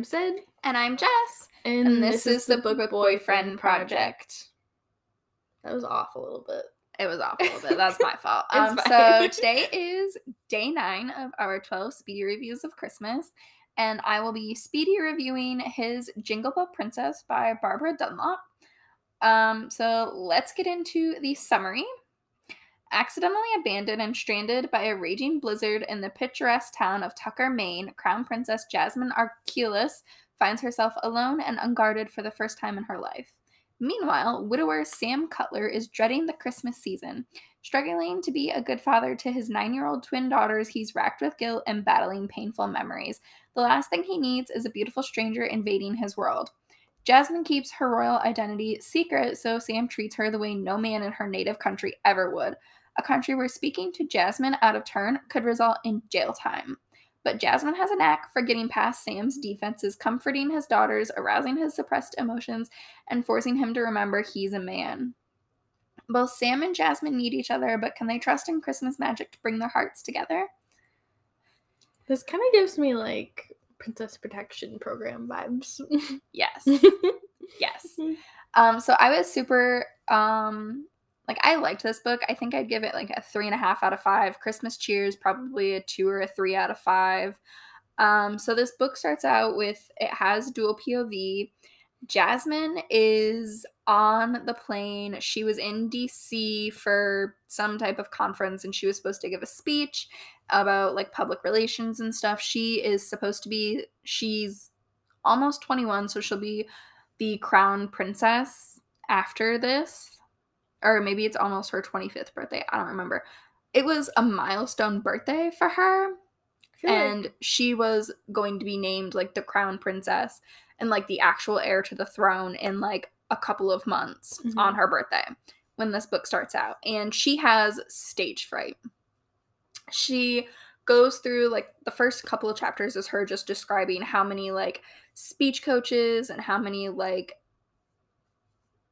I'm Sid. And I'm Jess. And, And this, is the Book of Boyfriend Project. That was off a little bit. It was off a little bit. That's my fault. Um, so today is day nine of our 12 speedy reviews of Christmas. And I will be speedy reviewing his Jingle Bell Princess by Barbara Dunlop. Um, so let's get into the summary. Accidentally abandoned and stranded by a raging blizzard in the picturesque town of Tucker, Maine, Crown Princess Jasmine Arculus finds herself alone and unguarded for the first time in her life. Meanwhile, widower Sam Cutler is dreading the Christmas season. Struggling to be a good father to his nine year old twin daughters, he's racked with guilt and battling painful memories. The last thing he needs is a beautiful stranger invading his world. Jasmine keeps her royal identity secret, so Sam treats her the way no man in her native country ever would a country where speaking to Jasmine out of turn could result in jail time. But Jasmine has a knack for getting past Sam's defenses, comforting his daughters, arousing his suppressed emotions, and forcing him to remember he's a man. Both Sam and Jasmine need each other, but can they trust in Christmas magic to bring their hearts together? This kind of gives me like Princess Protection Program vibes. Yes. yes. Um, so I was super um like I liked this book. I think I'd give it like a three and a half out of five. Christmas Cheers, probably a two or a three out of five. Um, so this book starts out with it has dual POV. Jasmine is on the plane. She was in DC for some type of conference and she was supposed to give a speech about like public relations and stuff. She is supposed to be, she's almost 21, so she'll be the crown princess after this. Or maybe it's almost her 25th birthday. I don't remember. It was a milestone birthday for her and she was going to be named like the crown princess and like the actual heir to the throne in like a couple of months Mhm. on her birthday when this book starts out and she has stage fright she goes through like the first couple of chapters is her just describing how many like speech coaches and how many like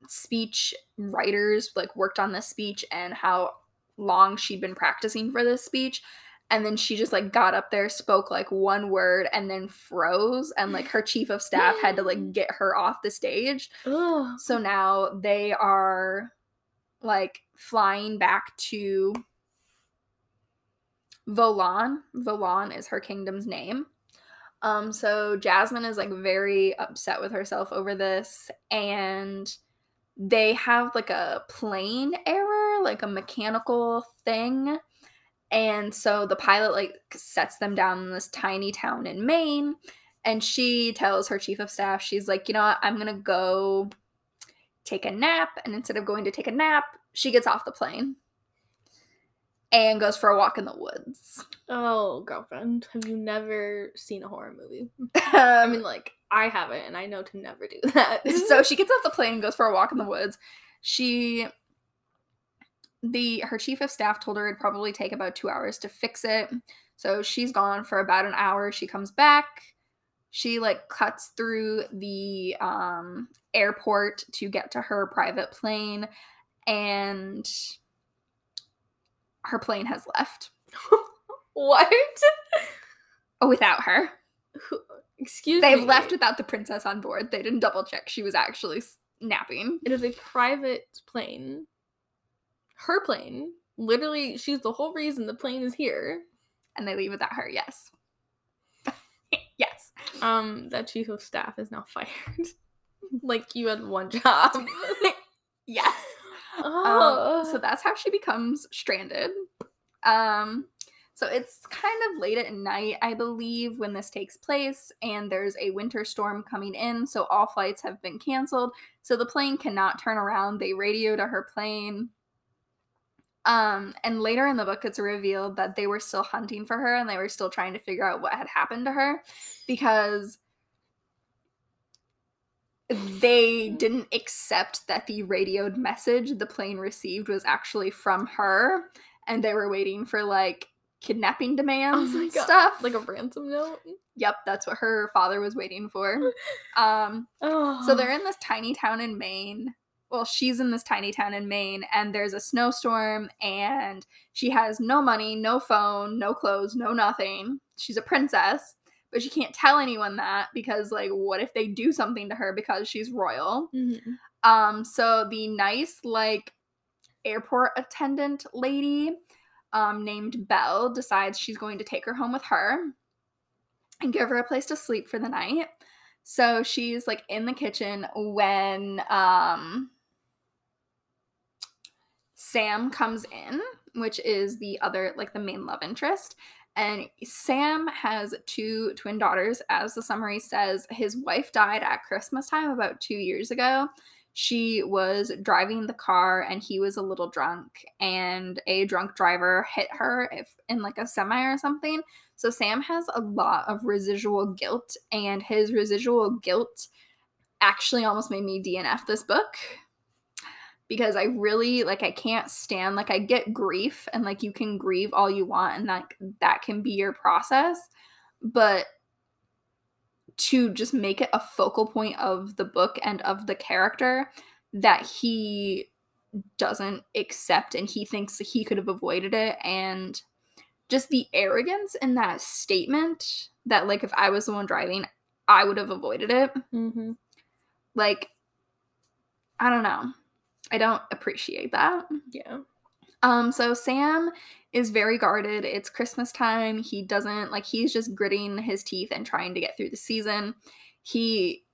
speech writers like worked on this speech and how long she'd been practicing for this speech and then she just like got up there spoke like one word and then froze and like her chief of staff had to like get her off the stage Ugh. so now they are like flying back to Volan. Volan is her kingdom's name. Um so Jasmine is like very upset with herself over this and they have like a plane error, like a mechanical thing. And so the pilot like sets them down in this tiny town in Maine and she tells her chief of staff she's like, "You know what? I'm going to go take a nap." And instead of going to take a nap, she gets off the plane and goes for a walk in the woods. Oh, girlfriend, have you never seen a horror movie? I Um, mean, like, I haven't, and I know to never do that. so she gets off the plane and goes for a walk in the woods. She the her chief of staff told her it'd probably take about 2 hours to fix it. So she's gone for about an hour. She comes back. She like cuts through the um airport to get to her private plane and her plane has left what? Oh, without her. Who- Excuse me? They've left without the princess on board. They didn't double check she was actually napping. It is a private plane. Her plane. Literally, she's the whole reason the plane is here. and they leave without her. Yes. yes. Um, that chief of staff is now fired. like you had one job. So that's how she becomes stranded. Um, so it's kind of late at night, I believe, when this takes place, and there's a winter storm coming in, so all flights have been canceled. So the plane cannot turn around. They radio to her plane. Um, and later in the book, it's revealed that they were still hunting for her and they were still trying to figure out what had happened to her because they didn't accept that the radioed message the plane received was actually from her and they were waiting for like kidnapping demands Oh and God, stuff like a ransom note. yep that's what her father was waiting for um Oh, so they're in this tiny town in Maine. Well, she's in this tiny town in Maine, and there's a snowstorm, and she has no money, no phone, no clothes, no nothing. She's a princess, but she can't tell anyone that because like what if they do something to her because she's royal? Mm-hmm. Um so the nice like airport attendant lady um named Belle decides she's going to take her home with her and give her a place to sleep for the night. So she's like in the kitchen when um Sam comes in, which is the other like the main love interest. And Sam has two twin daughters. As the summary says, his wife died at Christmas time about two years ago. She was driving the car and he was a little drunk, and a drunk driver hit her if, in like a semi or something. So Sam has a lot of residual guilt, and his residual guilt actually almost made me DNF this book because I really like I can't stand like I get grief and like you can grieve all you want and like that can be your process but to just make it a focal point of the book and of the character that he doesn't accept and he thinks he could have avoided it and just the arrogance in that statement that like if I was the one driving I would have avoided it Mm-hmm. like I don't know I don't appreciate that Yeah. Um, so Sam is very guarded. It's Christmas time. He doesn't like he's just gritting his teeth and trying to get through the season. He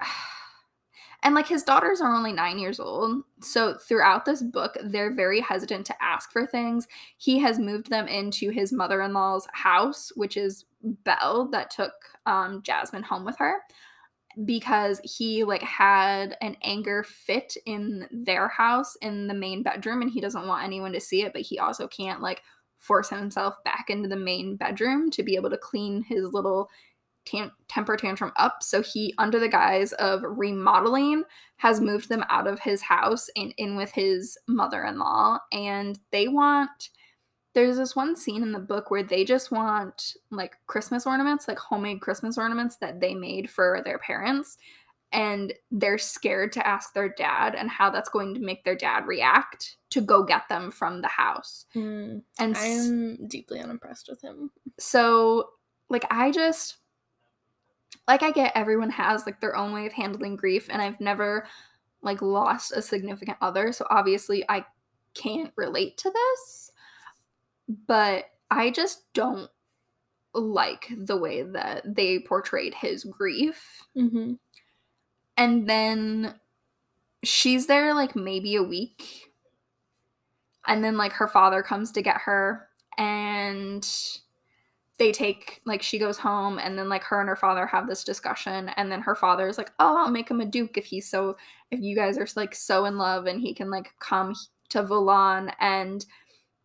and like his daughters are only nine years old. So throughout this book, they're very hesitant to ask for things. He has moved them into his mother-in-law's house, which is Belle that took um Jasmine home with her because he like had an anger fit in their house in the main bedroom and he doesn't want anyone to see it but he also can't like force himself back into the main bedroom to be able to clean his little temper tantrum up. So he under the guise of remodeling has moved them out of his house and in with his mother-in-law and they want there's this one scene in the book where they just want like Christmas ornaments, like homemade Christmas ornaments that they made for their parents. And they're scared to ask their dad and how that's going to make their dad react to go get them from the house. Mm. And I'm deeply unimpressed with him. so, like, I just, like, I get everyone has like their own way of handling grief, and I've never like lost a significant other. So, obviously, I can't relate to this but I just don't like the way that they portrayed his grief. Mm-hmm. And then she's there like maybe a week. And then like her father comes to get her and they take like she goes home and then like her and her father have this discussion and then her father is like, "Oh, I'll make him a duke if he's so if you guys are like so in love and he can like come to Volan and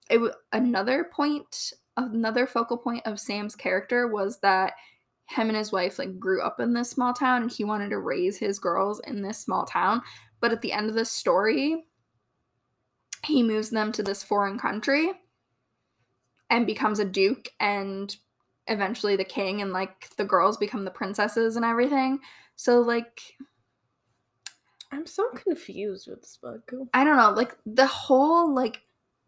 it another point another focal point of Sam's character was that him and his wife like grew up in this small town and he wanted to raise his girls in this small town but at the end of the story he moves them to this foreign country and becomes a duke and eventually the king and like the girls become the princesses and everything so like I'm so confused with this book. I don't know, like the whole like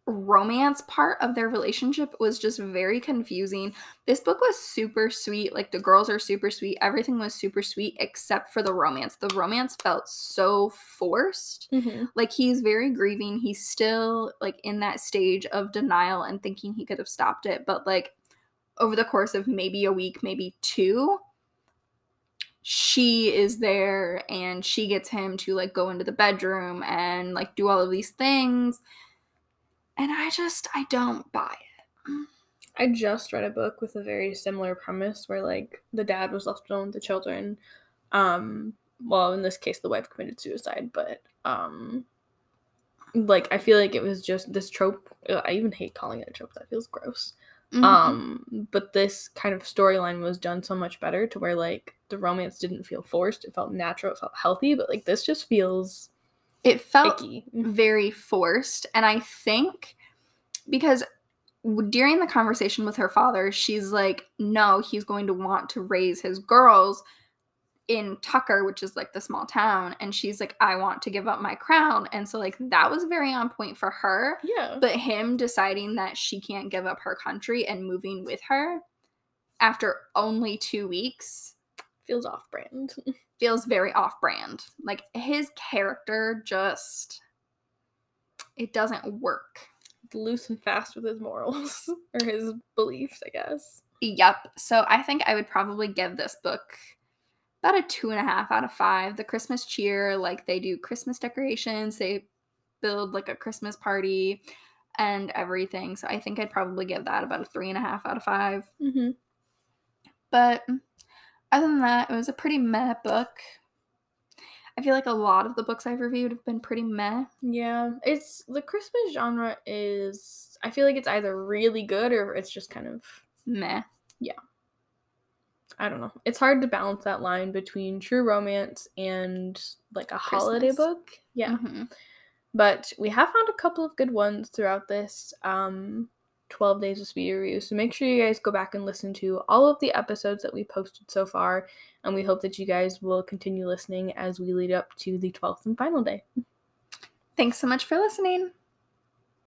romance part of their relationship was just very confusing. This book was super sweet. Like the girls are super sweet. Everything was super sweet except for the romance. The romance felt so forced. Mm-hmm. Like he's very grieving. He's still like in that stage of denial and thinking he could have stopped it, but like over the course of maybe a week, maybe two, she is there and she gets him to like go into the bedroom and like do all of these things and I just I don't buy it. I just read a book with a very similar premise where like the dad was left alone with the children. Um well in this case the wife committed suicide, but um like I feel like it was just this trope. ugh, I even hate calling it a trope. That feels gross. Mhm. Um but this kind of storyline was done so much better to where like the romance didn't feel forced. It felt natural, it felt healthy, but like this just feels it felt icky. Mm-hmm. very forced, and I think because during the conversation with her father, she's like, "No, he's going to want to raise his girls." in Tucker, which is like the small town, and she's like, I want to give up my crown. And so, like, that was very on point for her. Yeah. But him deciding that she can't give up her country and moving with her after only two weeks Feels off brand. feels very off brand. Like his character just it doesn't work. Loose and fast with his morals or his beliefs, I guess. Yep. So I think I would probably give this book about a two and a half out of five. The Christmas cheer, like they do Christmas decorations, they build like a Christmas party and everything. So I think I'd probably give that about a three and a half out of five. Mm-hmm. But other than that, it was a pretty meh book. I feel like a lot of the books I've reviewed have been pretty meh. Yeah, it's the Christmas genre is. I feel like it's either really good or it's just kind of. Meh. Yeah. I don't know. It's hard to balance that line between true romance and like a holiday book. Yeah. Mhm. But we have found a couple of good ones throughout this um 12 days of speed review. So make sure you guys go back and listen to all of the episodes that we posted so far. And we hope that you guys will continue listening as we lead up to the 12th and final day. Thanks so much for listening.